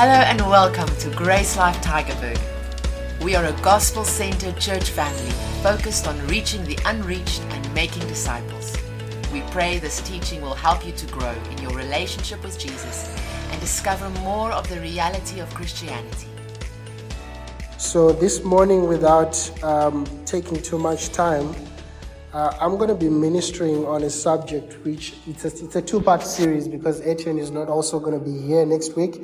Hello and welcome to GraceLife Tygerberg. We are a gospel centered church family focused on reaching the unreached and making disciples. We pray this teaching will help you to grow in your relationship with Jesus and discover more of the reality of Christianity. So, this morning, without um, taking too much time, uh, I'm going to be ministering on a subject which it's a, it's a two part series because Etienne is not also going to be here next week.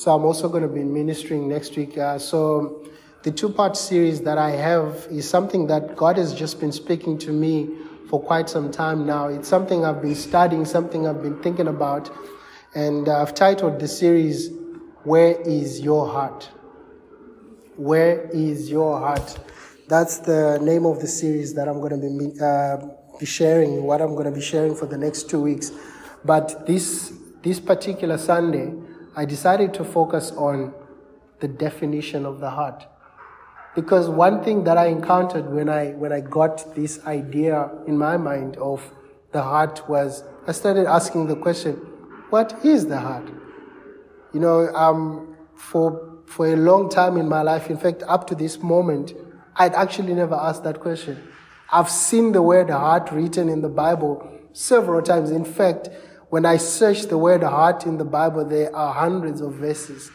So, I'm also going to be ministering next week. Uh, so, the two part series that I have is something that God has just been speaking to me for quite some time now. It's something I've been studying, something I've been thinking about. And I've titled the series, Where is Your Heart? Where is Your Heart? That's the name of the series that I'm going to be, uh, be sharing, what I'm going to be sharing for the next two weeks. But this, this particular Sunday, I decided to focus on the definition of the heart. Because one thing that I encountered when I, when I got this idea in my mind of the heart was I started asking the question, what is the heart? You know, um, for for a long time in my life. In fact, up to this moment, I'd actually never asked that question. I've seen the word heart written in the Bible several times. In fact, when I search the word heart in the Bible, there are hundreds of verses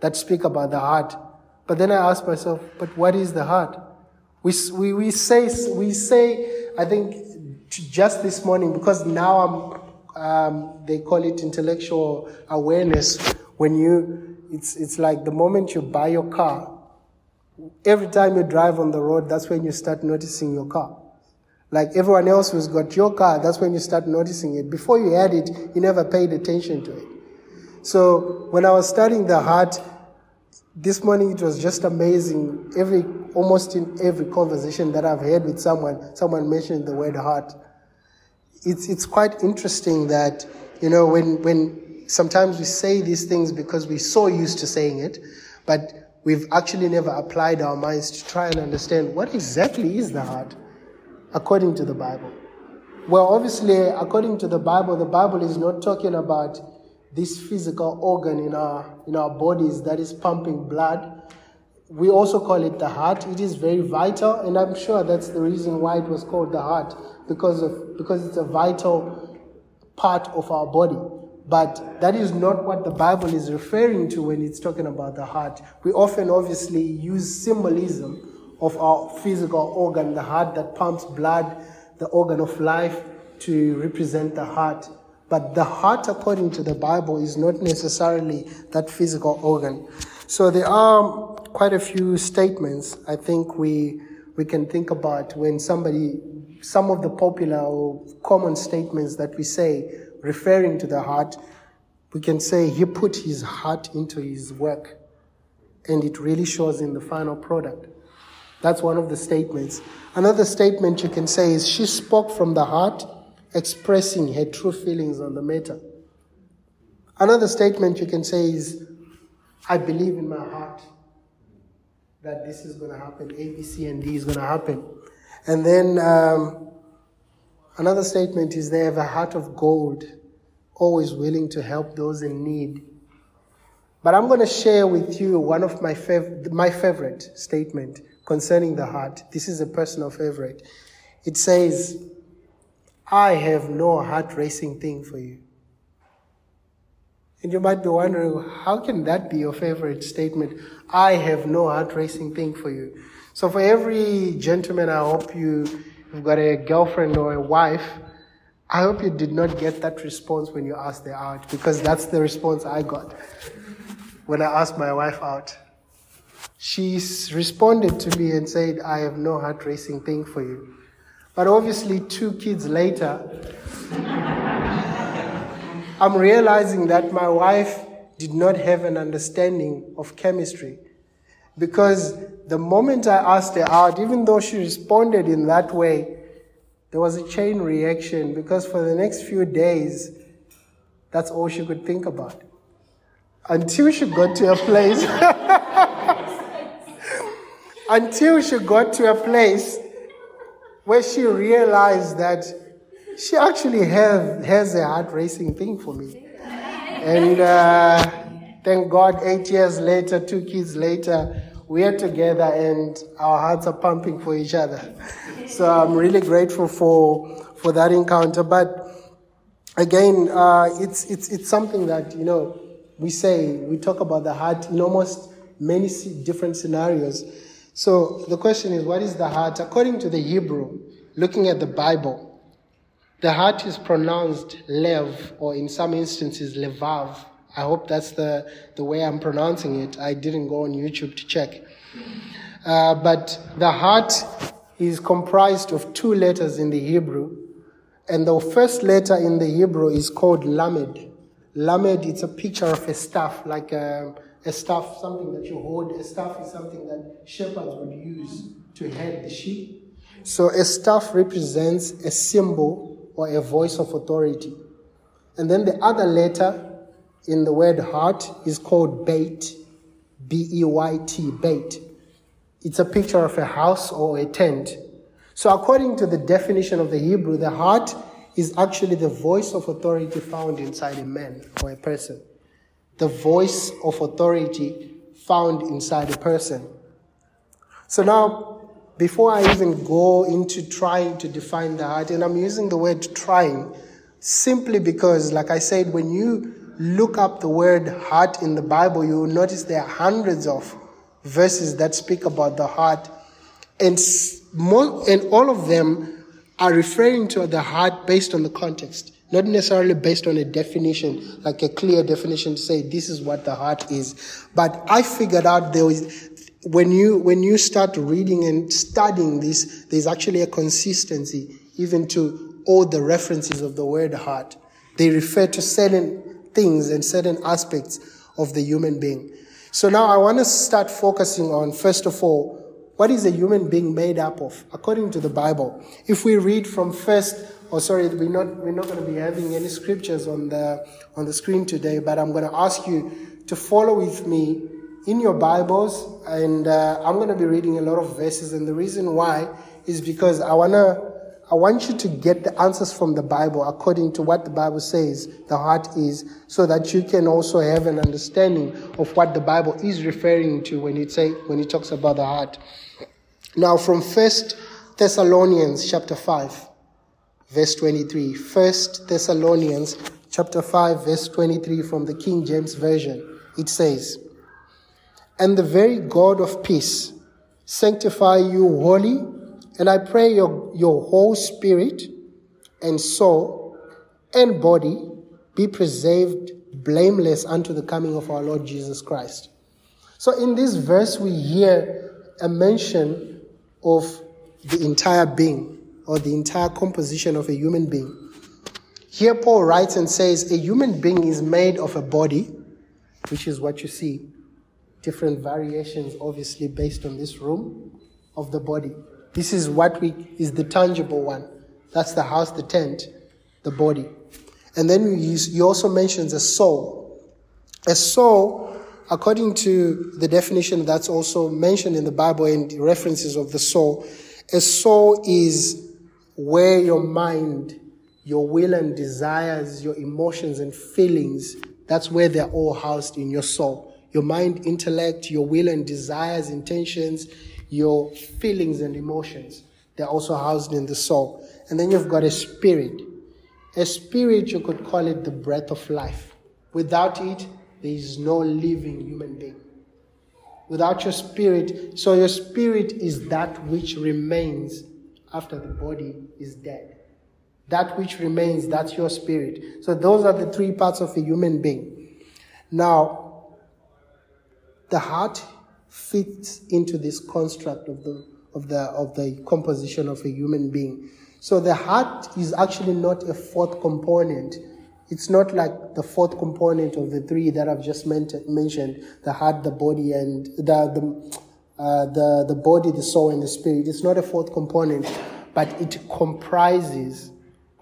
that speak about the heart. But then I ask myself, but what is the heart? We, we, we say, we say, I think just this morning, because now I'm, um, they call it intellectual awareness. When you it's, it's like the moment you buy your car, every time you drive on the road, that's when you start noticing your car. Like everyone else who's got your car, that's when you start noticing it. Before you had it, you never paid attention to it. So when I was studying the heart, this morning it was just amazing. Every almost in every conversation that I've had with someone, someone mentioned the word heart. It's it's quite interesting that you know when when sometimes we say these things because we're so used to saying it, but we've actually never applied our minds to try and understand what exactly is the heart according to the Bible. Well, obviously, according to the Bible, the Bible is not talking about this physical organ in our in our bodies that is pumping blood. We also call it the heart. It is very vital, and I'm sure that's the reason why it was called the heart because of because it's a vital part of our body. But that is not what the Bible is referring to when it's talking about the heart. We often obviously use symbolism of our physical organ, the heart that pumps blood, the organ of life, to represent the heart. But the heart, according to the Bible, is not necessarily that physical organ. So there are quite a few statements I think we, we can think about when somebody, some of the popular or common statements that we say referring to the heart, we can say he put his heart into his work and it really shows in the final product. That's one of the statements. Another statement you can say is she spoke from the heart, expressing her true feelings on the matter. Another statement you can say is, I believe in my heart that this is going to happen, A, B, C, and D is going to happen. And then um, Another statement is they have a heart of gold, always willing to help those in need. But I'm going to share with you one of my, fav- my favorite statement concerning the heart. This is a personal favorite. It says, I have no heart racing thing for you. And you might be wondering, how can that be your favorite statement? I have no heart racing thing for you. So for every gentleman, I hope you you've got a girlfriend or a wife, I hope you did not get that response when you asked her out, because that's the response I got when I asked my wife out. She responded to me and said, I have no heart racing thing for you. But obviously, two kids later, I'm realizing that my wife did not have an understanding of chemistry because the moment I asked her out, even though she responded in that way, there was a chain reaction because for the next few days, that's all she could think about. Until she got to a place, until she got to a place where she realized that she actually have, has a heart racing thing for me. And uh, Thank God, eight years later, two kids later, we are together and our hearts are pumping for each other. So I'm really grateful for for that encounter. But again, uh, it's it's it's something that you know we say we talk about the heart in almost many different scenarios. So the question is, what is the heart? According to the Hebrew, looking at the Bible, the heart is pronounced lev, or in some instances levav. I hope that's the, the way I'm pronouncing it. I didn't go on YouTube to check. Uh, but the heart is comprised of two letters in the Hebrew. And the first letter in the Hebrew is called Lamed. Lamed, it's a picture of a staff, like a, a staff, something that you hold. A staff is something that shepherds would use to head the sheep. So a staff represents a symbol or a voice of authority. And then the other letter in the word heart is called beyt, B E Y T, beyt. It's a picture of a house or a tent. So, according to the definition of the Hebrew, the heart is actually the voice of authority found inside a man or a person. The voice of authority found inside a person. So, now, before I even go into trying to define the heart, and I'm using the word trying simply because, like I said, when you look up the word heart in the Bible, you will notice there are hundreds of verses that speak about the heart. And, more, and all of them are referring to the heart based on the context, not necessarily based on a definition, like a clear definition to say this is what the heart is. But I figured out there was, when you, when you start reading and studying this, there's actually a consistency even to all the references of the word heart. They refer to certain things and certain aspects of the human being. So now I want to start focusing on, first of all, what is a human being made up of according to the Bible? If we read from first, oh, sorry, we're not, we're not going to be having any scriptures on the, on the screen today, but I'm going to ask you to follow with me in your Bibles, and uh, I'm going to be reading a lot of verses, and the reason why is because I want to I want you to get the answers from the Bible according to what the Bible says the heart is, so that you can also have an understanding of what the Bible is referring to when it say when it talks about the heart. Now, from First Thessalonians chapter five, verse twenty-three. First Thessalonians chapter five, verse twenty-three, from the King James version, it says, "And the very God of peace sanctify you wholly." And I pray your, your whole spirit and soul and body be preserved blameless unto the coming of our Lord Jesus Christ. So in this verse, we hear a mention of the entire being or the entire composition of a human being. Here, Paul writes and says, A human being is made of a body, which is what you see. Different variations, obviously, based on this room of the body. This is what we is the tangible one. That's the house, the tent, the body. And then he also mentions a soul. A soul, according to the definition that's also mentioned in the Bible and references of the soul, a soul is where your mind, your will and desires, your emotions and feelings, that's where they're all housed in your soul. Your mind, intellect, your will and desires, intentions, your feelings and emotions. They're also housed in the soul. And then you've got a spirit. A spirit, you could call it the breath of life. Without it, there is no living human being. Without your spirit, so your spirit is that which remains after the body is dead. That which remains, that's your spirit. So those are the three parts of a human being. Now, the heart fits into this construct of the of the of the composition of a human being. So the heart is actually not a fourth component. It's not like the fourth component of the three that I've just mentioned: the heart, the body, and the the uh, the the body, the soul, and the spirit. It's not a fourth component, but it comprises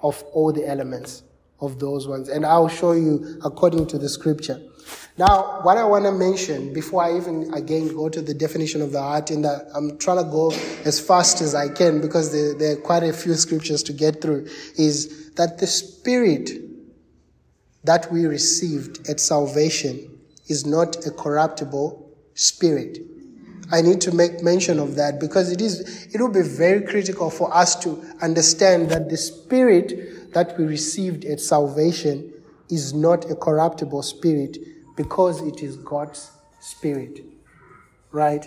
of all the elements of those ones. And I'll show you according to the scripture. Now, what I want to mention before I even again go to the definition of the heart, and I'm trying to go as fast as I can because there, there are quite a few scriptures to get through, is that the spirit that we received at salvation is not a corruptible spirit. I need to make mention of that because it is it will be very critical for us to understand that the spirit that we received at salvation is not a corruptible spirit because it is God's spirit. Right?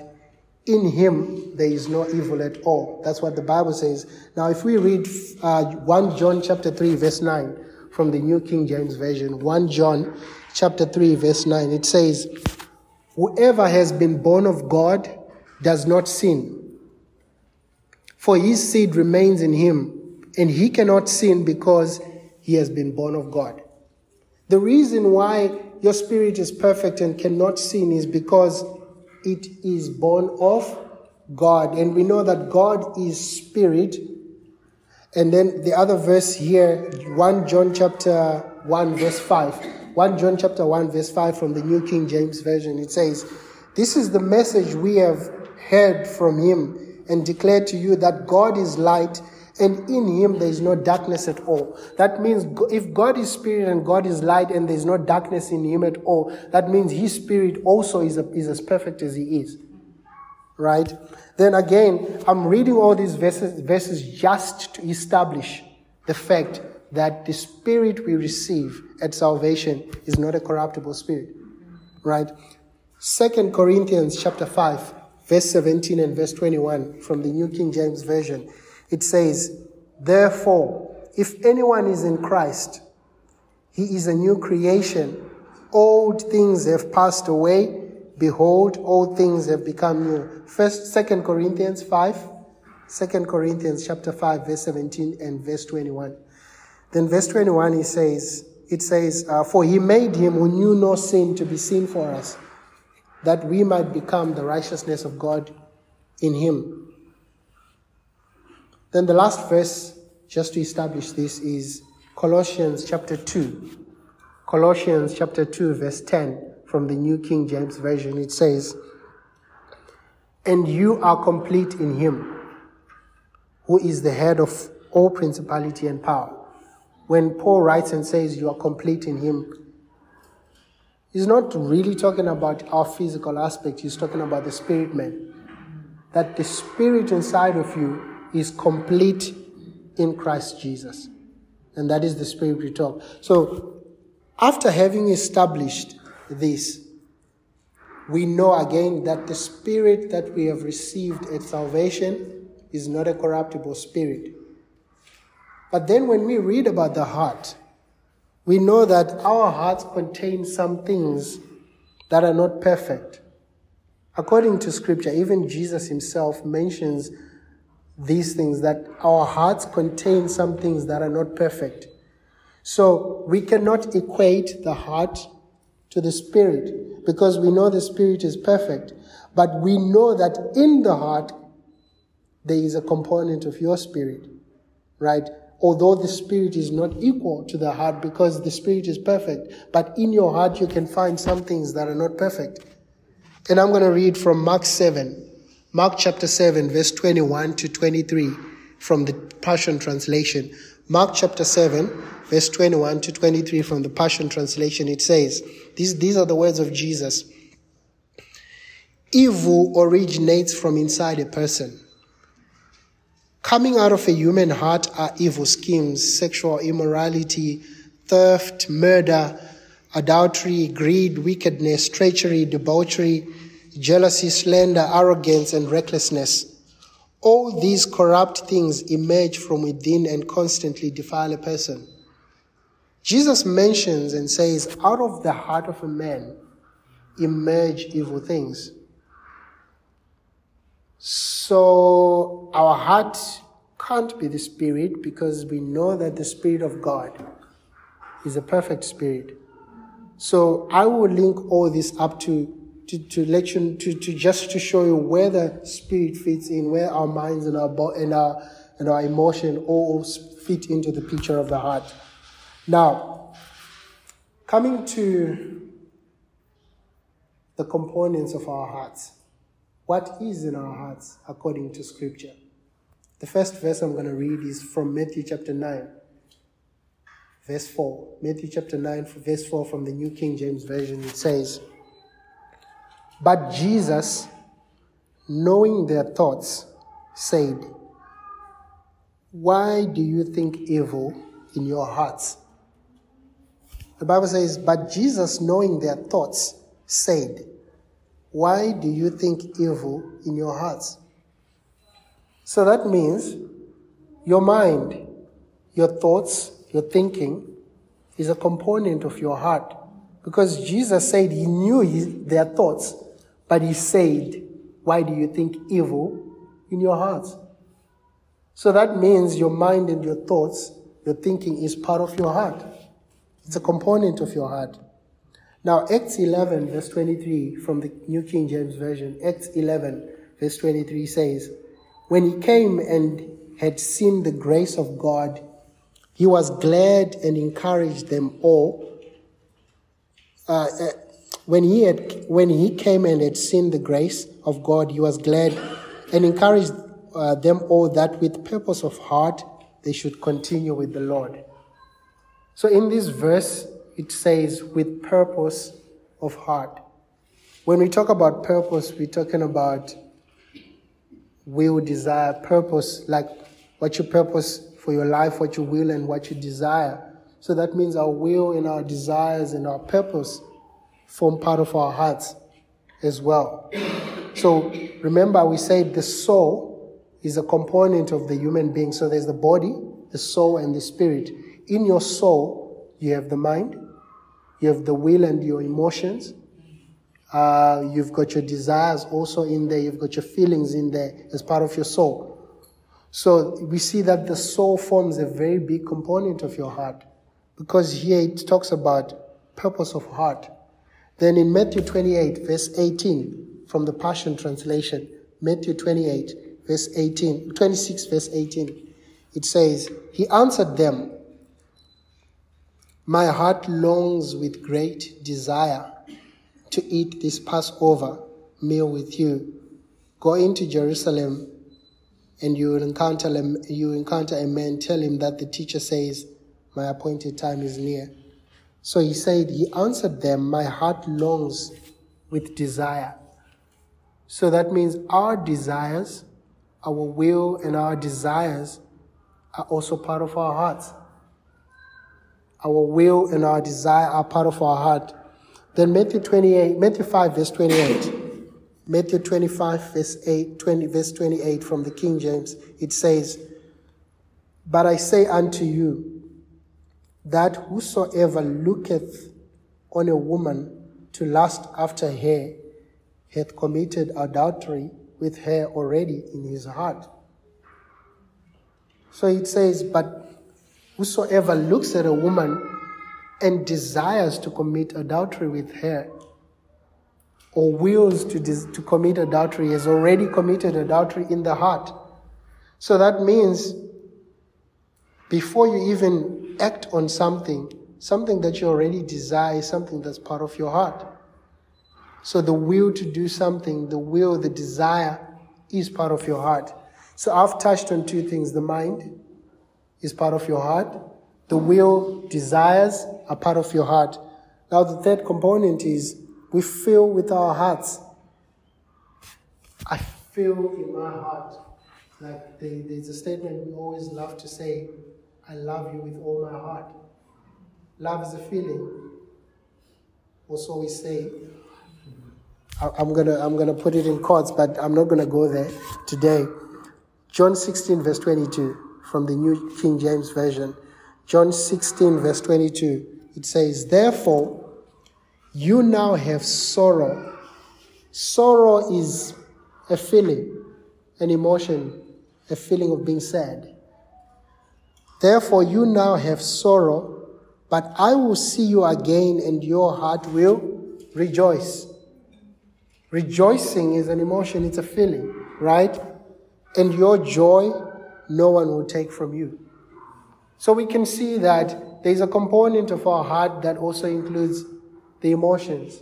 In him there is no evil at all. That's what the Bible says. Now if we read uh, 1 John chapter 3 verse 9 from the New King James Version, 1 John chapter 3 verse 9, it says, Whoever has been born of God does not sin, for his seed remains in him, and he cannot sin because he has been born of God. The reason why your spirit is perfect and cannot sin is because it is born of God. And we know that God is spirit. And then the other verse here, 1 John chapter 1, verse 5. 1 John chapter 1 verse 5 from the New King James Version. It says, This is the message we have heard from him and declared to you that God is light and in him there is no darkness at all. That means if God is spirit and God is light and there is no darkness in him at all, that means his spirit also is, a, is as perfect as he is. Right? Then again, I'm reading all these verses, verses just to establish the fact that the spirit we receive at salvation is not a corruptible spirit. Right? Second Corinthians chapter 5, verse 17 and verse 21 from the New King James Version. It says, Therefore, if anyone is in Christ, he is a new creation. Old things have passed away. Behold, all things have become new. First, Second Corinthians 5, 2 Corinthians chapter 5, verse 17 and verse 21. Then verse 21, he says, it says, uh, For he made him who knew no sin to be sin for us, that we might become the righteousness of God in him. Then the last verse, just to establish this, is Colossians chapter 2. Colossians chapter 2, verse 10 from the New King James Version. It says, And you are complete in him, who is the head of all principality and power when Paul writes and says you are complete in Him, he's not really talking about our physical aspect, he's talking about the spirit man. That the spirit inside of you is complete in Christ Jesus. And that is the spirit we talk. So, after having established this, we know again that the spirit that we have received at salvation is not a corruptible spirit. But then when we read about the heart, we know that our hearts contain some things that are not perfect. According to scripture, even Jesus himself mentions these things that our hearts contain some things that are not perfect. So we cannot equate the heart to the spirit because we know the spirit is perfect. But we know that in the heart, there is a component of your spirit, right? Although the spirit is not equal to the heart because the spirit is perfect, but in your heart you can find some things that are not perfect. And I'm going to read from Mark 7, Mark chapter 7, verse 21 to 23 from the Passion Translation. Mark chapter 7, verse 21 to 23 from the Passion Translation. It says, these, these are the words of Jesus. Evil originates from inside a person Coming out of a human heart are evil schemes, sexual immorality, theft, murder, adultery, greed, wickedness, treachery, debauchery, jealousy, slander, arrogance, and recklessness. All these corrupt things emerge from within and constantly defile a person. Jesus mentions and says, out of the heart of a man emerge evil things. So our heart can't be the spirit because we know that the spirit of God is a perfect spirit. So I will link all this up to to, to let you to, to just to show you where the spirit fits in, where our minds and our and our and our emotion all fit into the picture of the heart. Now, coming to the components of our hearts. What is in our hearts according to Scripture? The first verse I'm going to read is from Matthew chapter 9, verse 4. Matthew chapter 9, verse 4 from the New King James Version. It says, But Jesus, knowing their thoughts, said, Why do you think evil in your hearts? The Bible says, But Jesus, knowing their thoughts, said, Why do you think evil in your hearts? So that means your mind, your thoughts, your thinking is a component of your heart. Because Jesus said he knew his, their thoughts, but he said, Why do you think evil in your hearts? So that means your mind and your thoughts, your thinking is part of your heart. It's a component of your heart. Now, Acts 11, verse 23 from the New King James Version, Acts 11, verse 23 says, When he came and had seen the grace of God, he was glad and encouraged them all. Uh, uh, when he had when he came and had seen the grace of God, he was glad and encouraged uh, them all that with purpose of heart they should continue with the Lord. So in this verse, it says with purpose of heart. When we talk about purpose, we're talking about will, desire, purpose, like what your purpose for your life, what you will and what you desire. So that means our will and our desires and our purpose form part of our hearts as well. So remember, we said the soul is a component of the human being. So there's the body, the soul, and the spirit. In your soul, you have the mind, you have the will and your emotions. Uh, you've got your desires also in there. You've got your feelings in there as part of your soul. So we see that the soul forms a very big component of your heart because here it talks about purpose of heart. Then in Matthew 28, verse 18, from the Passion Translation, Matthew 28, verse 18, 26, verse 18, it says, He answered them, My heart longs with great desire to eat this Passover meal with you. Go into Jerusalem and you encounter, you encounter a man, tell him that the teacher says, My appointed time is near. So he said, He answered them, My heart longs with desire. So that means our desires, our will, and our desires are also part of our hearts. Our will and our desire are part of our heart. Then Matthew 28, Matthew 5, verse 28. Matthew 25, verse 8, 20, verse 28 from the King James, it says, But I say unto you, that whosoever looketh on a woman to lust after her hath committed adultery with her already in his heart. So it says, But whosoever looks at a woman and desires to commit adultery with her or wills to, dis- to commit adultery has already committed adultery in the heart. So that means before you even act on something, something that you already desire is something that's part of your heart. So the will to do something, the will, the desire is part of your heart. So I've touched on two things. The mind is part of your heart. The will, desires are part of your heart. Now the third component is we feel with our hearts. I feel in my heart. Like there's a statement we always love to say, I love you with all my heart. Love is a feeling. Also, we say, I'm gonna I'm gonna put it in quotes, but I'm not gonna go there today. John 16 verse 22 from the New King James Version. John 16 verse 22. It says, Therefore, you now have sorrow. Sorrow is a feeling, an emotion, a feeling of being sad. Therefore, you now have sorrow, but I will see you again, and your heart will rejoice. Rejoicing is an emotion, it's a feeling, right? And your joy, no one will take from you. So we can see that there's a component of our heart that also includes the emotions,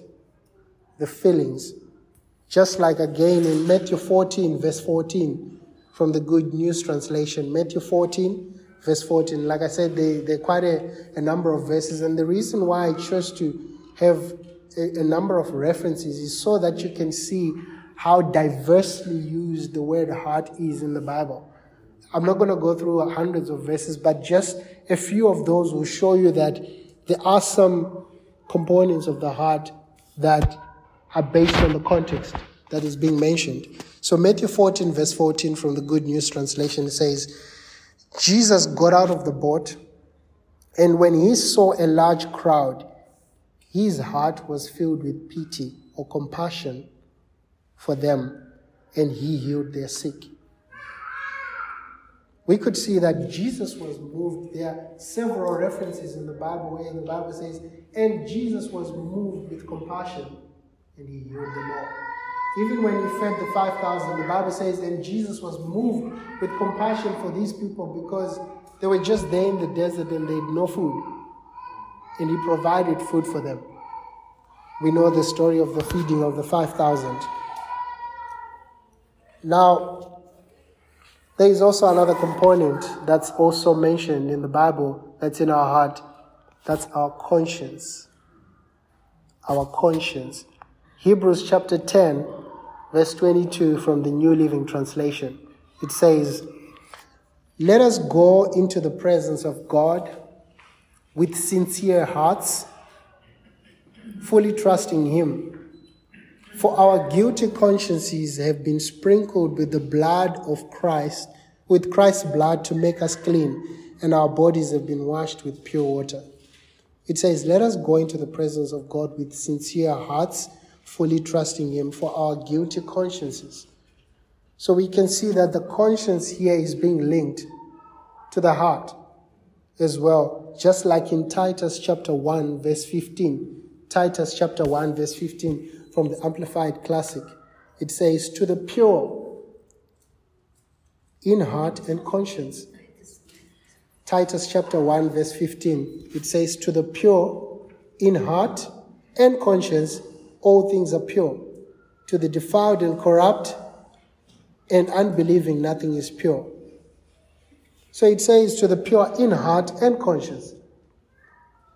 the feelings. Just like again in Matthew 14, verse 14, from the Good News Translation. Matthew 14, verse 14. Like I said, there, there are quite a, a number of verses. And the reason why I chose to have a, a number of references is so that you can see how diversely used the word heart is in the Bible. I'm not going to go through hundreds of verses, but just a few of those will show you that there are some components of the heart that are based on the context that is being mentioned. So, Matthew 14, verse 14 from the Good News Translation says, Jesus got out of the boat, and when he saw a large crowd, his heart was filled with pity or compassion for them, and he healed their sick. We could see that Jesus was moved. There are several references in the Bible where the Bible says, and Jesus was moved with compassion, and he healed them all. Even when he fed the 5,000, the Bible says, and Jesus was moved with compassion for these people because they were just there in the desert and they had no food. And he provided food for them. We know the story of the feeding of the 5,000. Now, there is also another component that's also mentioned in the Bible that's in our heart. That's our conscience. Our conscience. Hebrews chapter 10, verse 22 from the New Living Translation. It says, Let us go into the presence of God with sincere hearts, fully trusting Him. For our guilty consciences have been sprinkled with the blood of Christ, with Christ's blood to make us clean, and our bodies have been washed with pure water. It says, Let us go into the presence of God with sincere hearts fully trusting Him for our guilty consciences. So we can see that the conscience here is being linked to the heart as well, just like in Titus chapter 1, verse 15. Titus chapter 1, verse 15 from the Amplified Classic. It says, To the pure in heart and conscience. Titus chapter 1, verse 15. It says, To the pure in heart and conscience all things are pure. To the defiled and corrupt and unbelieving, nothing is pure. So it says to the pure in heart and conscience.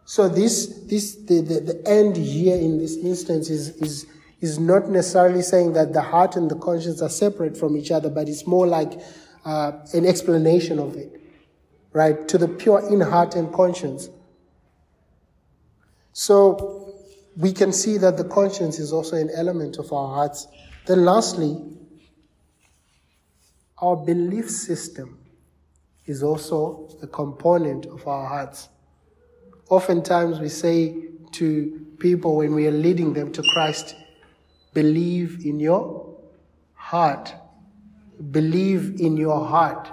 So this, this, the, the, the end here in this instance is, is, is not necessarily saying that the heart and the conscience are separate from each other, but it's more like uh, an explanation of it, right? To the pure in heart and conscience. So we can see that the conscience is also an element of our hearts. Then, lastly, our belief system is also a component of our hearts. Oftentimes, we say to people when we are leading them to Christ, believe in your heart. Believe in your heart.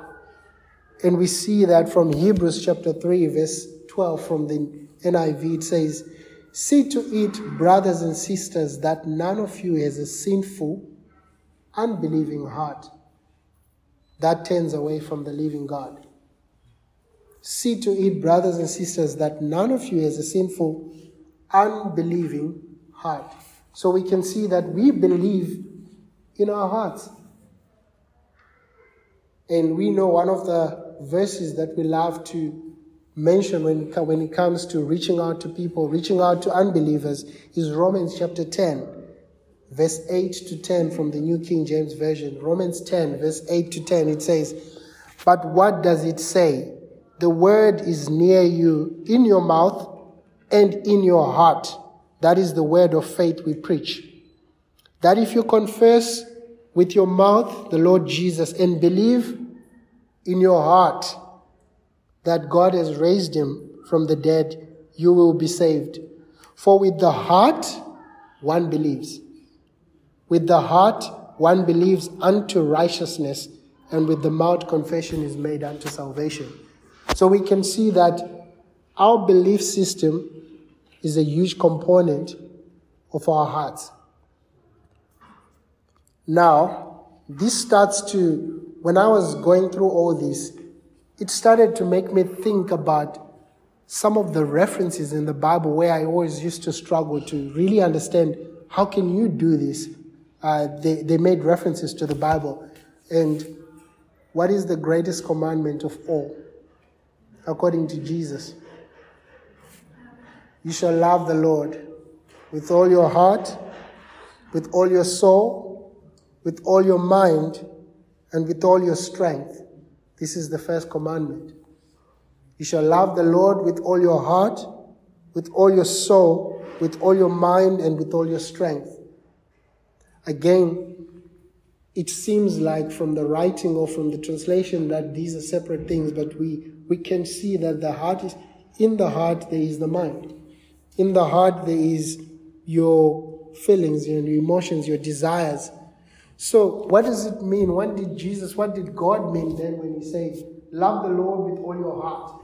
And we see that from Hebrews chapter 3, verse 12 from the NIV, it says, See to it, brothers and sisters, that none of you has a sinful, unbelieving heart that turns away from the living God. See to it, brothers and sisters, that none of you has a sinful, unbelieving heart. So we can see that we believe in our hearts. And we know one of the verses that we love to mention when, when it comes to reaching out to people, reaching out to unbelievers, is Romans chapter 10, verse 8 to 10 from the New King James Version. Romans 10, verse 8 to 10, it says, But what does it say? The word is near you, in your mouth and in your heart. That is the word of faith we preach. That if you confess with your mouth the Lord Jesus and believe in your heart that God has raised him from the dead, you will be saved. For with the heart one believes. With the heart one believes unto righteousness, and with the mouth confession is made unto salvation. So we can see that our belief system is a huge component of our hearts. Now, this starts to, when I was going through all this, it started to make me think about some of the references in the Bible where I always used to struggle to really understand how can you do this? Uh, they, they made references to the Bible. And what is the greatest commandment of all, according to Jesus? You shall love the Lord with all your heart, with all your soul, with all your mind, and with all your strength. This is the first commandment. You shall love the Lord with all your heart, with all your soul, with all your mind, and with all your strength. Again, it seems like from the writing or from the translation that these are separate things, but we, we can see that the heart is, in the heart there is the mind. In the heart there is your feelings, your emotions, your desires. So what does it mean? What did Jesus, what did God mean then when he said, love the Lord with all your heart,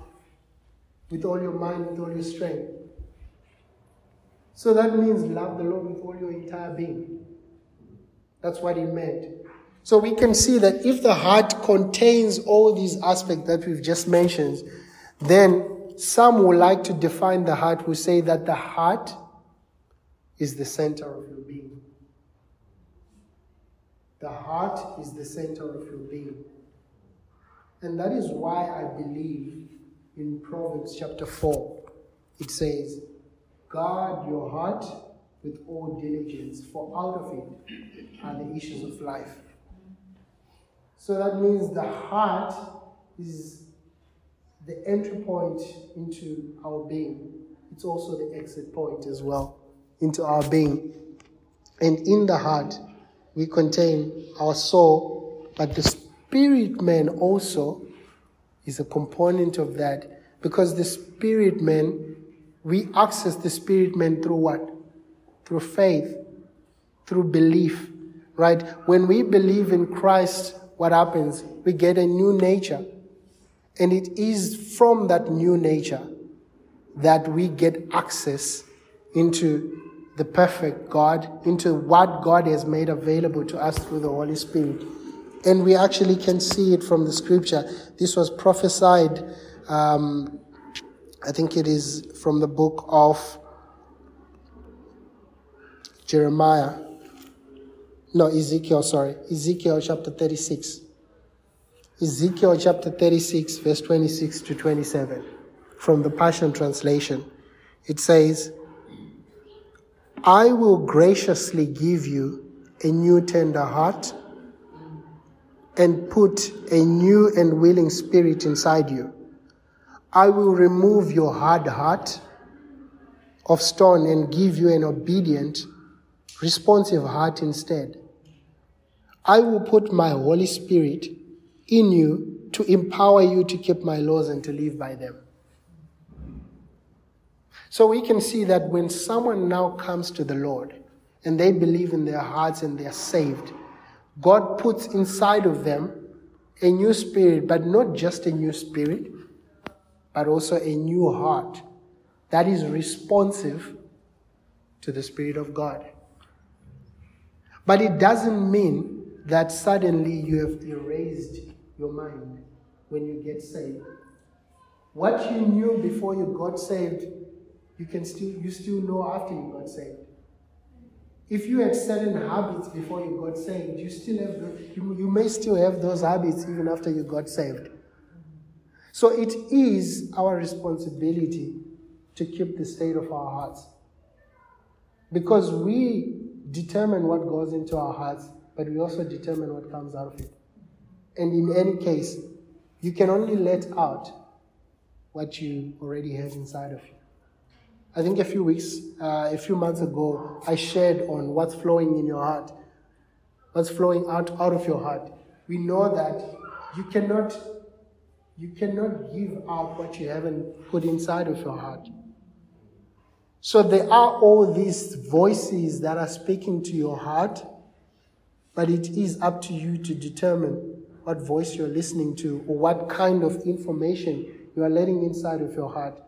with all your mind, with all your strength? So that means love the Lord with all your entire being. That's what he meant. So we can see that if the heart contains all these aspects that we've just mentioned, then some would like to define the heart who say that the heart is the center of your being. The heart is the center of your being. And that is why I believe in Proverbs chapter 4, it says, Guard your heart with all diligence, for out of it are the issues of life. So that means the heart is the entry point into our being. It's also the exit point as well into our being. And in the heart, we contain our soul, but the spirit man also is a component of that because the spirit man, we access the spirit man through what? Through faith, through belief, right? When we believe in Christ, what happens? We get a new nature. And it is from that new nature that we get access into the perfect God, into what God has made available to us through the Holy Spirit. And we actually can see it from the scripture. This was prophesied, um, I think it is from the book of Jeremiah no, Ezekiel, sorry. Ezekiel chapter 36. Ezekiel chapter 36, verse 26 to 27, from the Passion Translation. It says, I will graciously give you a new tender heart and put a new and willing spirit inside you. I will remove your hard heart of stone and give you an obedient, responsive heart instead. I will put my Holy Spirit in you to empower you to keep my laws and to live by them. So we can see that when someone now comes to the Lord and they believe in their hearts and they're saved, God puts inside of them a new spirit, but not just a new spirit, but also a new heart that is responsive to the Spirit of God. But it doesn't mean that suddenly you have erased your mind when you get saved. What you knew before you got saved, you can still you still know after you got saved. If you had certain habits before you got saved, you still have you, you may still have those habits even after you got saved. So it is our responsibility to keep the state of our hearts. Because we determine what goes into our hearts but we also determine what comes out of it. And in any case, you can only let out what you already have inside of you. I think a few weeks, uh, a few months ago, I shared on what's flowing in your heart, what's flowing out, out of your heart. We know that you cannot, you cannot give out what you haven't put inside of your heart. So there are all these voices that are speaking to your heart but it is up to you to determine what voice you're listening to or what kind of information you are letting inside of your heart.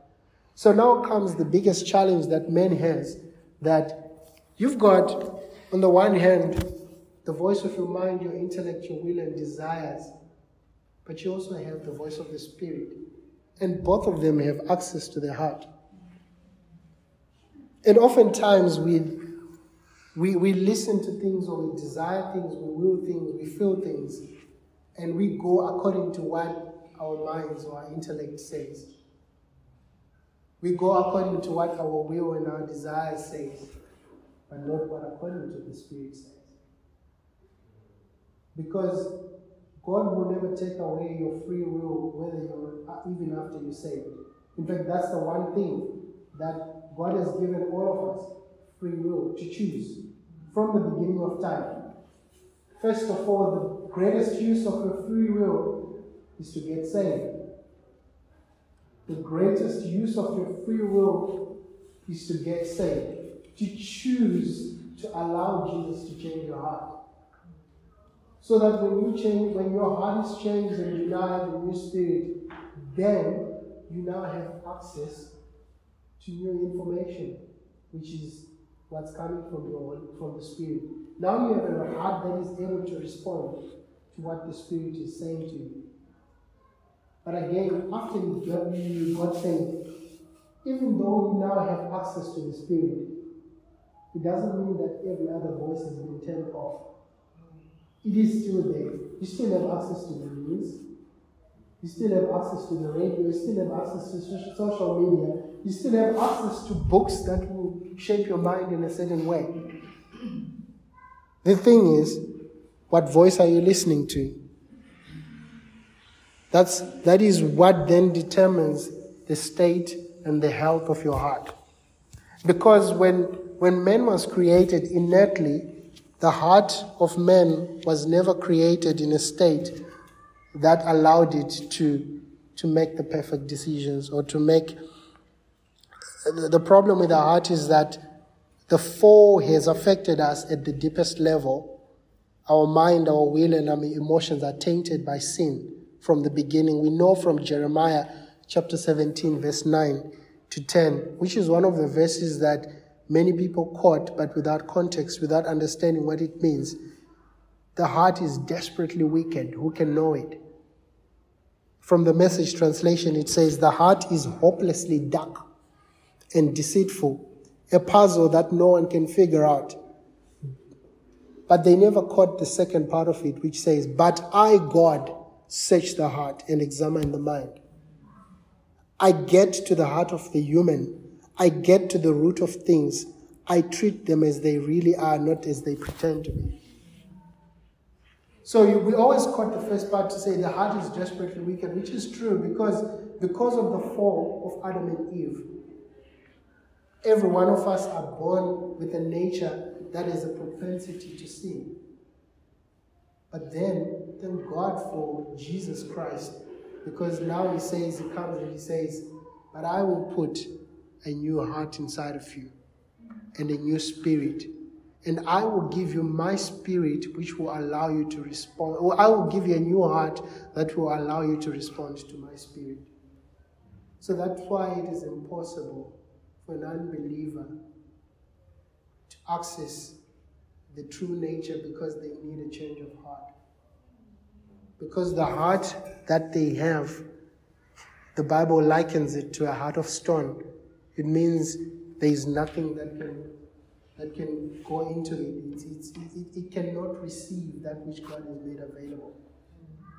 So now comes the biggest challenge that man has that you've got, on the one hand, the voice of your mind, your intellect, your will, and desires, but you also have the voice of the Spirit. And both of them have access to the heart. And oftentimes we we, we listen to things or we desire things, we will things, we feel things, and we go according to what our minds or our intellect says. We go according to what our will and our desires says. but not what according to the Spirit says. Because God will never take away your free will, whether you're even after you're saved. In fact, that's the one thing that God has given all of us free will to choose from the beginning of time. First of all, the greatest use of your free will is to get saved. The greatest use of your free will is to get saved, to choose to allow Jesus to change your heart. So that when you change, when your heart is changed and you now have a new spirit, then you now have access to new information, which is what's coming from your from the spirit. Now you have a heart that is able to respond to what the spirit is saying to you. But again, after you got, you got saved, even though you now have access to the spirit, it doesn't mean that every other voice has been turned off. It is still there. You still have access to the news. You still have access to the radio. You still have access to social media. You still have access to books that will shape your mind in a certain way. The thing is, what voice are you listening to? That's, that is what then determines the state and the health of your heart. Because when, when man was created inertly, the heart of man was never created in a state that allowed it to, to make the perfect decisions or to make. The problem with the heart is that the fall has affected us at the deepest level. Our mind, our will, and our emotions are tainted by sin from the beginning. We know from Jeremiah chapter 17, verse 9 to 10, which is one of the verses that many people quote, but without context, without understanding what it means. The heart is desperately wicked. Who can know it? From the message translation, it says, The heart is hopelessly dark and deceitful, a puzzle that no one can figure out. But they never caught the second part of it, which says, But I, God, search the heart and examine the mind. I get to the heart of the human I get to the root of things. I treat them as they really are, not as they pretend to be. So you, we always quote the first part to say the heart is desperately wicked, which is true because because of the fall of Adam and Eve, every one of us are born with a nature that is a propensity to sin. But then, thank God for Jesus Christ, because now He says, He comes and He says, But I will put a new heart inside of you and a new spirit. And I will give you my spirit, which will allow you to respond. Or I will give you a new heart that will allow you to respond to my spirit. So that's why it is impossible for an unbeliever to access the true nature because they need a change of heart. Because the heart that they have, the Bible likens it to a heart of stone it means there is nothing that can that can go into it. It's, it, it cannot receive that which God has made available.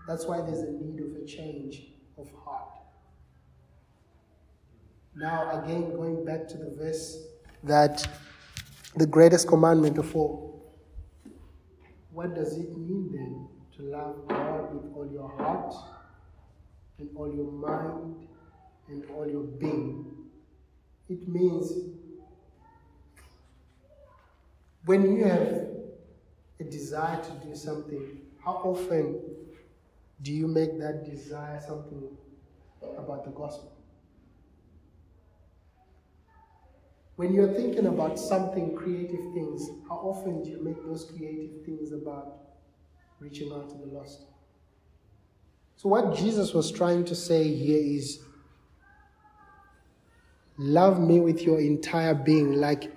That's why there's a need of a change of heart. Now, again, going back to the verse that the greatest commandment of all. What does it mean then to love God with all your heart and all your mind and all your being? It means when you have a desire to do something, how often do you make that desire something about the gospel? When you're thinking about something, creative things, how often do you make those creative things about reaching out to the lost? So, what Jesus was trying to say here is Love me with your entire being. Like,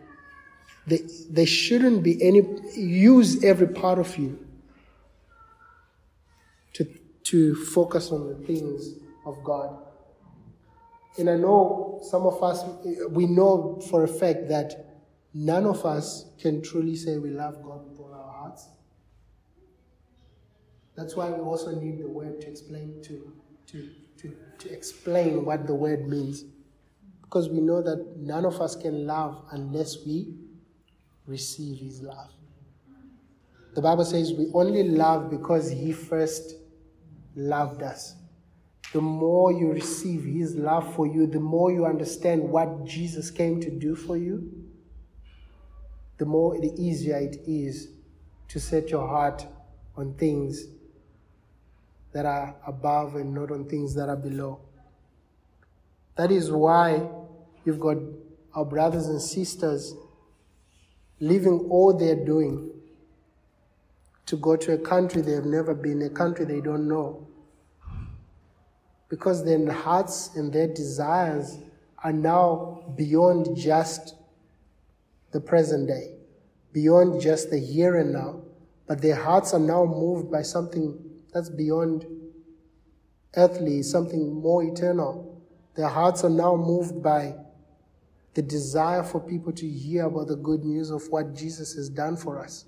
there shouldn't be any, use every part of you to, to focus on the things of God. And I know some of us, we know for a fact that none of us can truly say we love God with all our hearts. That's why we also need the word to explain to, to, to, to explain what the word means because we know that none of us can love unless we receive His love. The Bible says we only love because He first loved us. The more you receive His love for you, the more you understand what Jesus came to do for you, the more the easier it is to set your heart on things that are above and not on things that are below. That is why you've got our brothers and sisters leaving all they're doing to go to a country they've never been, a country they don't know. Because their hearts and their desires are now beyond just the present day, beyond just the here and now, but their hearts are now moved by something that's beyond earthly, something more eternal. Their hearts are now moved by the desire for people to hear about the good news of what Jesus has done for us.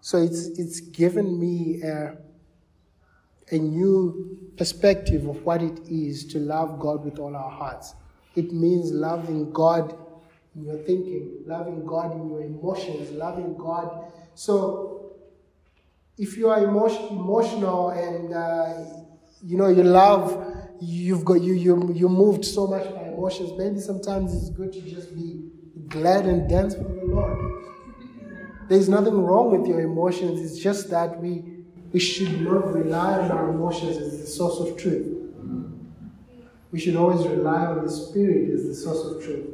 So it's, it's given me a, a new perspective of what it is to love God with all our hearts. It means loving God in your thinking, loving God in your emotions, loving God. So if you are emotion, emotional and uh, you know you love, you've got you you you moved so much by emotions. Maybe sometimes it's good to just be glad and dance for the Lord. There's nothing wrong with your emotions. It's just that we we should not rely on our emotions as the source of truth. We should always rely on the Spirit as the source of truth.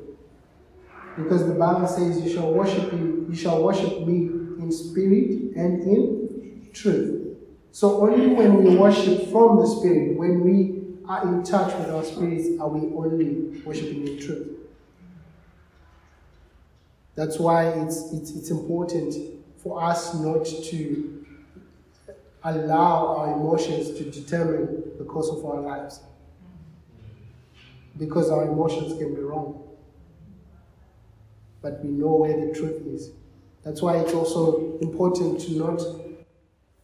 Because the Bible says, You shall worship you, you shall worship me in spirit and in truth. So only when we worship from the Spirit, when we are in touch with our spirits, are we only worshiping in truth. That's why it's, it's, it's important for us not to allow our emotions to determine the course of our lives. Because our emotions can be wrong. But we know where the truth is. That's why it's also important to not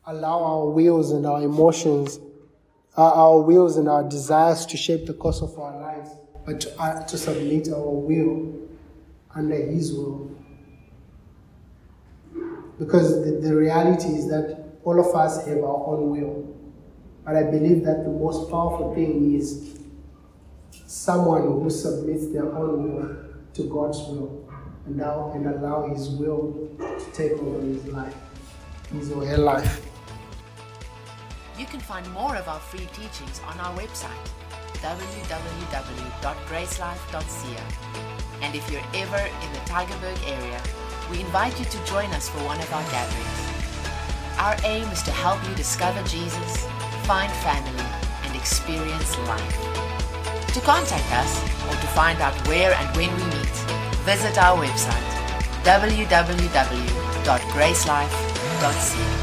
allow our wills and our emotions, uh, our wills and our desires to shape the course of our lives, but to, uh, to submit our will under His will. Because the, the reality is that all of us have our own will. But I believe that the most powerful thing is someone who submits their own will to God's will and now and allow His will to take over his life, his or her life. You can find more of our free teachings on our website www.gracelife.ca. And if you're ever in the Tygerberg area, we invite you to join us for one of our gatherings. Our aim is to help you discover Jesus, find family, and experience life. To contact us or to find out where and when we meet, visit our website www.gracelife.ca.